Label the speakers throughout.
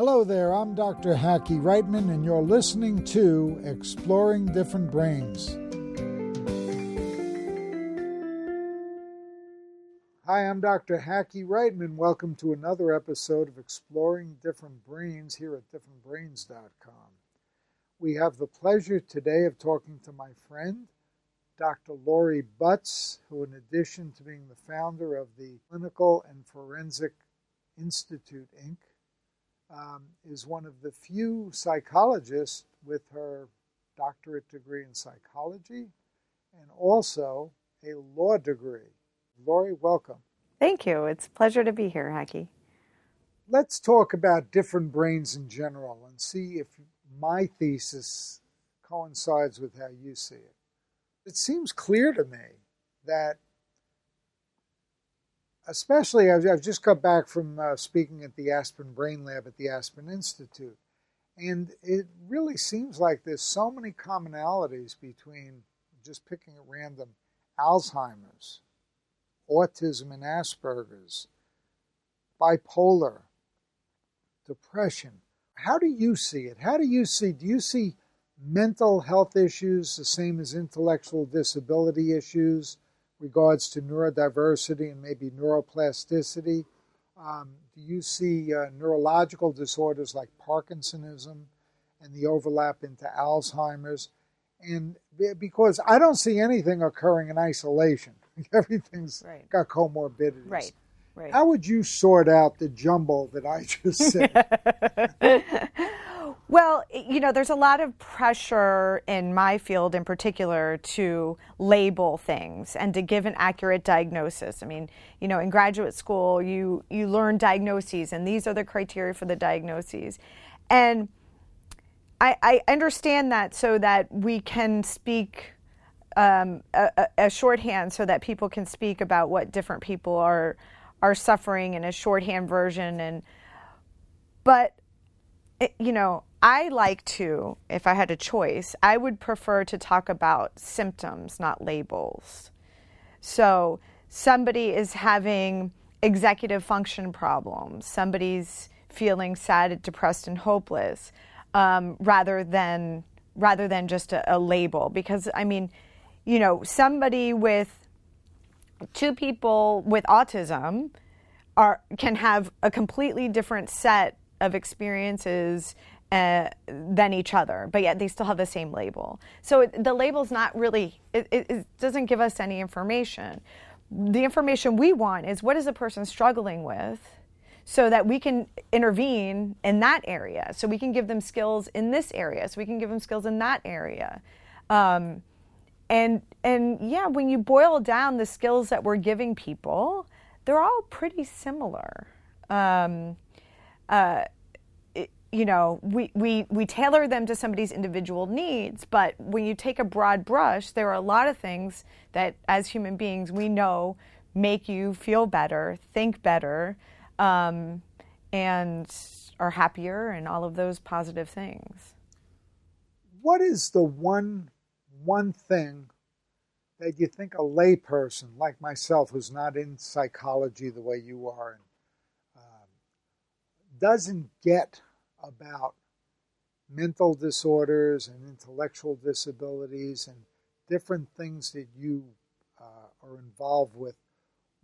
Speaker 1: Hello there, I'm Dr. Hackie Reitman, and you're listening to Exploring Different Brains. Hi, I'm Dr. Hackie Reitman. Welcome to another episode of Exploring Different Brains here at differentbrains.com. We have the pleasure today of talking to my friend, Dr. Lori Butts, who, in addition to being the founder of the Clinical and Forensic Institute, Inc., um, is one of the few psychologists with her doctorate degree in psychology and also a law degree. Lori, welcome.
Speaker 2: Thank you. It's a pleasure to be here, Hackie.
Speaker 1: Let's talk about different brains in general and see if my thesis coincides with how you see it. It seems clear to me that, especially, I've, I've just got back from uh, speaking at the Aspen Brain Lab at the Aspen Institute, and it really seems like there's so many commonalities between just picking at random Alzheimer's, autism and Asperger's, bipolar, depression. How do you see it? How do you see? Do you see mental health issues the same as intellectual disability issues, regards to neurodiversity and maybe neuroplasticity? Um, do you see uh, neurological disorders like Parkinsonism and the overlap into Alzheimer's? And because I don't see anything occurring in isolation. Everything's right. got comorbidities.
Speaker 2: Right. Right.
Speaker 1: How would you sort out the jumble that I just said?
Speaker 2: well, you know, there's a lot of pressure in my field in particular to label things and to give an accurate diagnosis. I mean, you know, in graduate school, you you learn diagnoses, and these are the criteria for the diagnoses, and I, I understand that so that we can speak um, a, a, shorthand so that people can speak about what different people are are suffering in a shorthand version and but you know i like to if i had a choice i would prefer to talk about symptoms not labels. So somebody is having executive function problems somebody's feeling sad depressed and hopeless um, rather than rather than just a, a label. Because i mean you know, somebody with two people with autism are can have a completely different set of experiences uh, than each other, but yet they still have the same label. So it, the label's not really, it, it, doesn't give us any information. The information we want is what is a person struggling with so that we can intervene in that area. So we can give them skills in this area, so we can give them skills in that area. Um, and and yeah when you boil down the skills that we're giving people they're all pretty similar um, uh, it, you know we, we we tailor them to somebody's individual needs but when you take a broad brush there are a lot of things that as human beings we know make you feel better think better um, and are happier and all of those positive things.
Speaker 1: What is the one one thing that you think a layperson like myself, who's not in psychology the way you are, and, doesn't get about mental disorders and intellectual disabilities and different things that you uh, are involved with,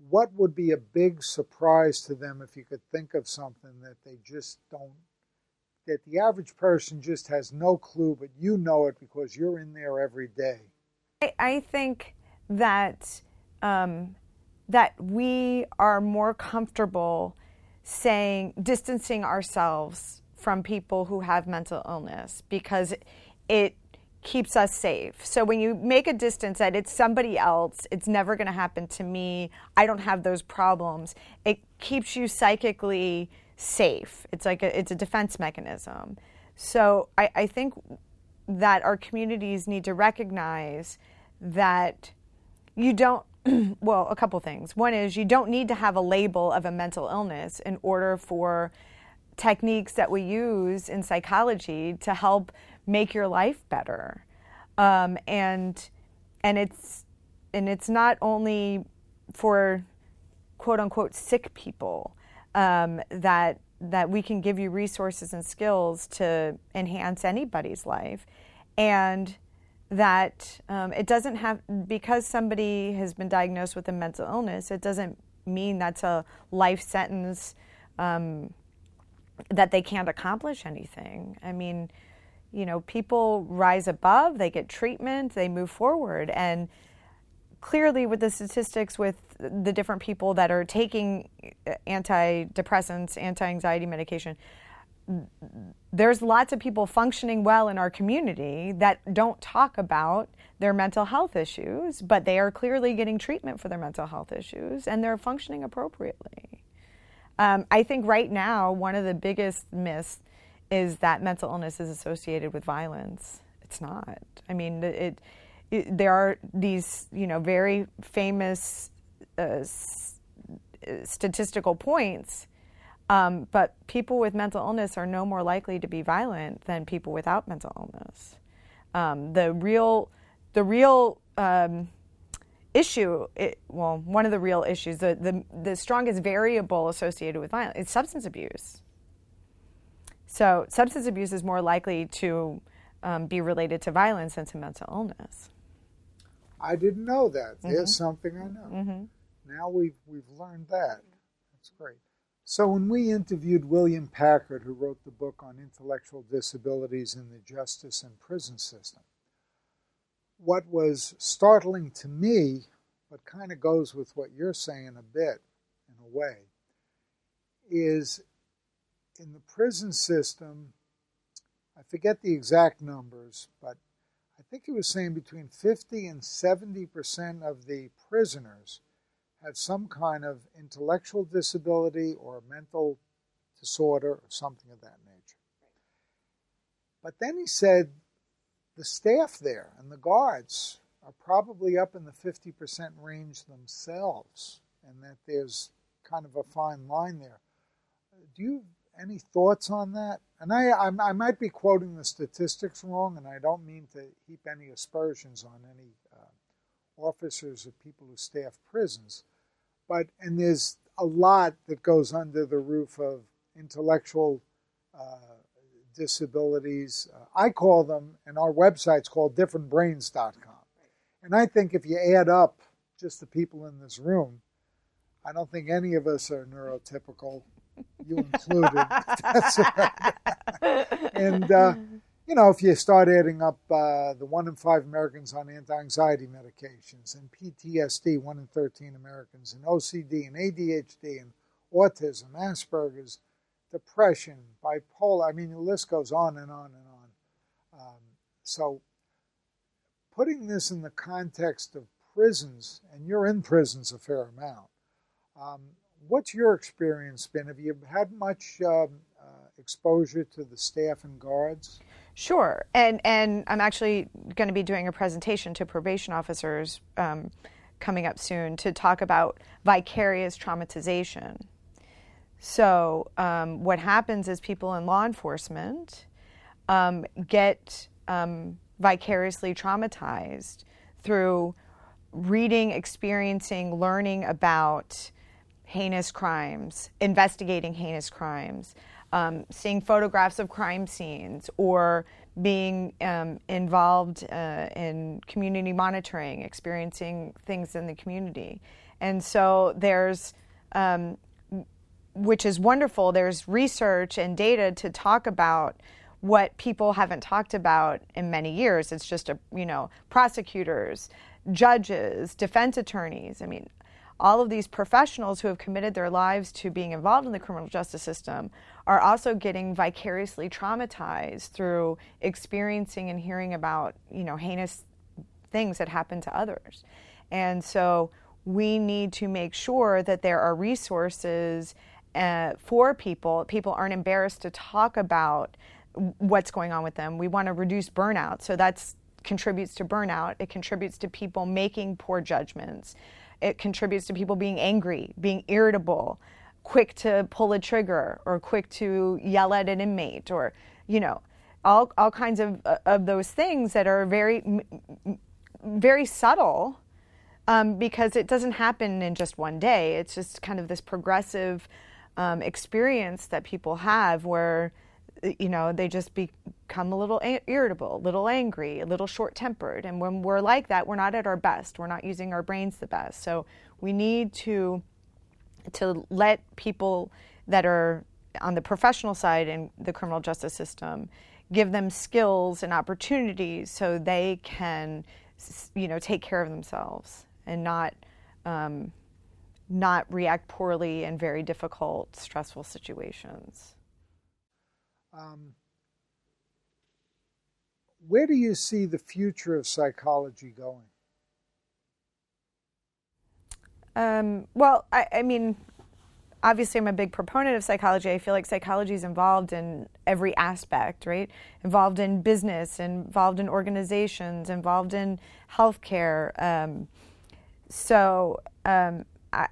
Speaker 1: what would be a big surprise to them if you could think of something that they just don't, that the average person just has no clue, but you know it because you're in there every day?
Speaker 2: I, think that um, that we are more comfortable saying distancing ourselves from people who have mental illness because it keeps us safe. So when you make a distance that it's somebody else, it's never going to happen to me, I don't have those problems, it keeps you psychically safe. It's like a, it's a defense mechanism. So I, I think that our communities need to recognize that you don't well, a couple things. One is you don't need to have a label of a mental illness in order for techniques that we use in psychology to help make your life better. Um, and and it's and it's not only for quote unquote sick people um, that that we can give you resources and skills to enhance anybody's life, and that um, it doesn't have because somebody has been diagnosed with a mental illness. It doesn't mean that's a life sentence um, that they can't accomplish anything. I mean, you know, people rise above, they get treatment, they move forward, and clearly with the statistics with the different people that are taking antidepressants, anti-anxiety medication there's lots of people functioning well in our community that don't talk about their mental health issues, but they are clearly getting treatment for their mental health issues and they're functioning appropriately. Um, I think right now, one of the biggest myths is that mental illness is associated with violence. It's not. I mean, it, it there are these, you know, very famous uh, s- statistical points um, but people with mental illness are no more likely to be violent than people without mental illness. Um, the real, the real um, issue, it, well, one of the real issues, the, the, the strongest variable associated with violence is substance abuse. So, substance abuse is more likely to um, be related to violence than to mental illness.
Speaker 1: I didn't know that. Mm-hmm. There's something I know. Mm-hmm. Now we've we've learned that. That's great. So, when we interviewed William Packard, who wrote the book on intellectual disabilities in the justice and prison system, what was startling to me, but kind of goes with what you're saying a bit in a way, is in the prison system, I forget the exact numbers, but I think he was saying between 50 and 70 percent of the prisoners had some kind of intellectual disability or mental disorder or something of that nature. But then he said the staff there and the guards are probably up in the 50% range themselves, and that there's kind of a fine line there. Do you have any thoughts on that? And I, I, I might be quoting the statistics wrong, and I don't mean to heap any aspersions on any uh, officers or people who staff prisons. But and there's a lot that goes under the roof of intellectual uh, disabilities. Uh, I call them, and our website's called differentbrains.com. And I think if you add up just the people in this room, I don't think any of us are neurotypical, you included. and uh, you know, if you start adding up uh, the one in five Americans on anti-anxiety medications and PTSD, one in 13 Americans, and OCD and ADHD and autism, Asperger's, depression, bipolar, I mean, the list goes on and on and on. Um, so putting this in the context of prisons, and you're in prisons a fair amount, um, what's your experience been? Have you had much um, uh, exposure to the staff and guards?
Speaker 2: Sure, and and I'm actually going to be doing a presentation to probation officers um, coming up soon to talk about vicarious traumatization. So um, what happens is people in law enforcement um, get um, vicariously traumatized through reading, experiencing, learning about heinous crimes, investigating heinous crimes um, seeing photographs of crime scenes or being um, involved uh, in community monitoring, experiencing things in the community. And so there's, um, which is wonderful, there's research and data to talk about what people haven't talked about in many years. It's just, a, you know, prosecutors, judges, defense attorneys. I mean, all of these professionals who have committed their lives to being involved in the criminal justice system are also getting vicariously traumatized through experiencing and hearing about you know heinous things that happen to others. And so we need to make sure that there are resources uh, for people. People aren't embarrassed to talk about what's going on with them. We want to reduce burnout. So that's contributes to burnout. It contributes to people making poor judgments it contributes to people being angry, being irritable, quick to pull a trigger, or quick to yell at an inmate, or, you know, all, all kinds of, of those things that are very, very subtle um, because it doesn't happen in just one day. It's just kind of this progressive um, experience that people have where you know they just become a little irritable a little angry a little short tempered and when we're like that we're not at our best. We're not using our brains the best. So we need to to let people that are on the professional side in the criminal justice system give them skills and opportunities so they can you know take care of themselves and not um, not react poorly in very difficult stressful situations um,
Speaker 1: where do you see the future of psychology going
Speaker 2: um, well I, I mean obviously I'm a big proponent of psychology. I feel like psychology is involved in every aspect, right? Involved in business, involved in organizations, involved in healthcare. Um, so, um, I,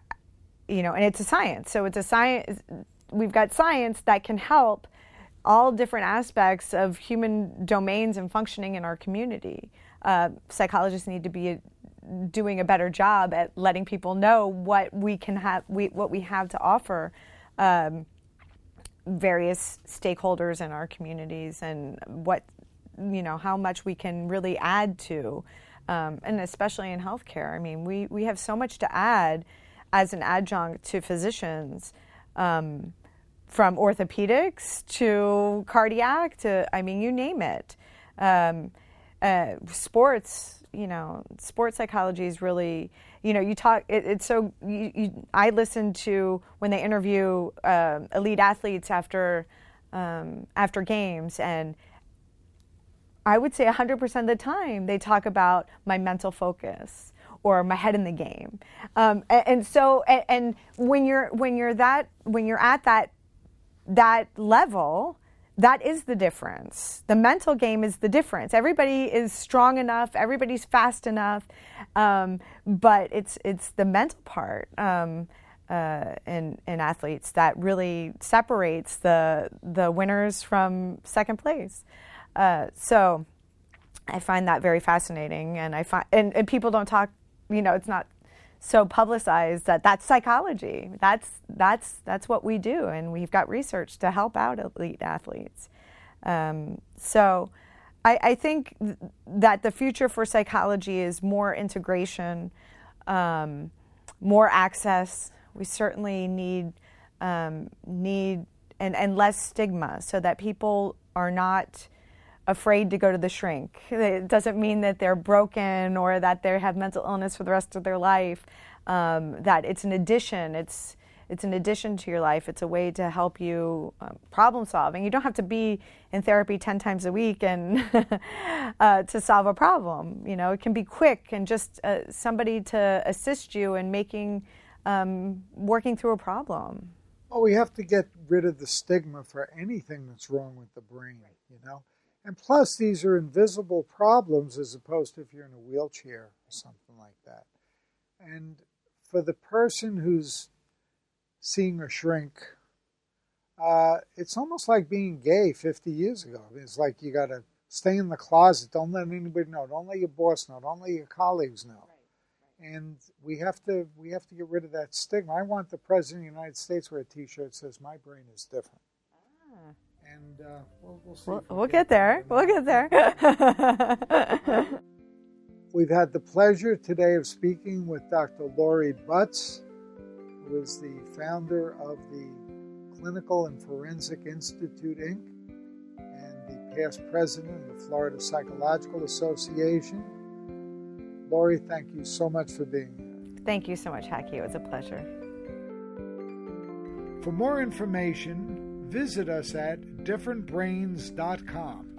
Speaker 2: you know, and it's a science. So it's a science. We've got science that can help all different aspects of human domains and functioning in our community. Uh, psychologists need to be doing a better job at letting people know what we can have, we, what we have to offer um, various stakeholders in our communities, and what you know how much we can really add to, um, and especially in healthcare. I mean, we we have so much to add as an adjunct to physicians. Um, from orthopedics to cardiac to, I mean, you name it. Um, uh, sports, you know, sports psychology is really, you know, you talk. It, it's so. You, you, I listen to when they interview uh, elite athletes after um, after games, and I would say 100% of the time they talk about my mental focus or my head in the game. Um, and, and, so, and, and when you're when you're that when you're at that that level that is the difference. The mental game is the difference. Everybody is strong enough, everybody's fast enough, um, but it's it's the mental part um, uh, in in athletes that really separates the the winners from second place. Uh, so I find that very fascinating, and I find and, and people don't talk. You know, it's not so publicized that that's psychology. That's that's that's what we do, and we've got research to help out elite athletes. Um, so, I, I think th- that the future for psychology is more integration, um, more access. We certainly need um, need and, and less stigma, so that people are not afraid to go to the shrink. It doesn't mean that they're broken or that they have mental illness for the rest of their life. Um, that it's an addition. It's it's an addition to your life. It's a way to help you um, problem solving. You don't have to be in therapy ten times a week and uh, to solve a problem. You know, it can be quick and just uh, somebody to assist you in making um, working through a problem.
Speaker 1: Well, we have to get rid of the stigma for anything that's wrong with the brain. You know and plus, these are invisible problems as opposed to if you're in a wheelchair or something like that. And for the person who's seeing a shrink, uh, it's almost like being gay 50 years ago. It's like you got to stay in the closet. Don't let anybody know. Don't let your boss know. Don't let your colleagues know. And we have to we have to get rid of that stigma. I want the president of the United States wear a T-shirt that says "My brain is different."
Speaker 2: And uh, we'll, we'll, we'll, we'll get there. We'll get there.
Speaker 1: We've had the pleasure today of speaking with Dr. Lori Butts, who is the founder of the Clinical and Forensic Institute, Inc., and the past president of the Florida Psychological Association. Lori, thank you so much for being here.
Speaker 2: Thank you so much, Hackie. It was a pleasure.
Speaker 1: For more information, visit us at differentbrains.com.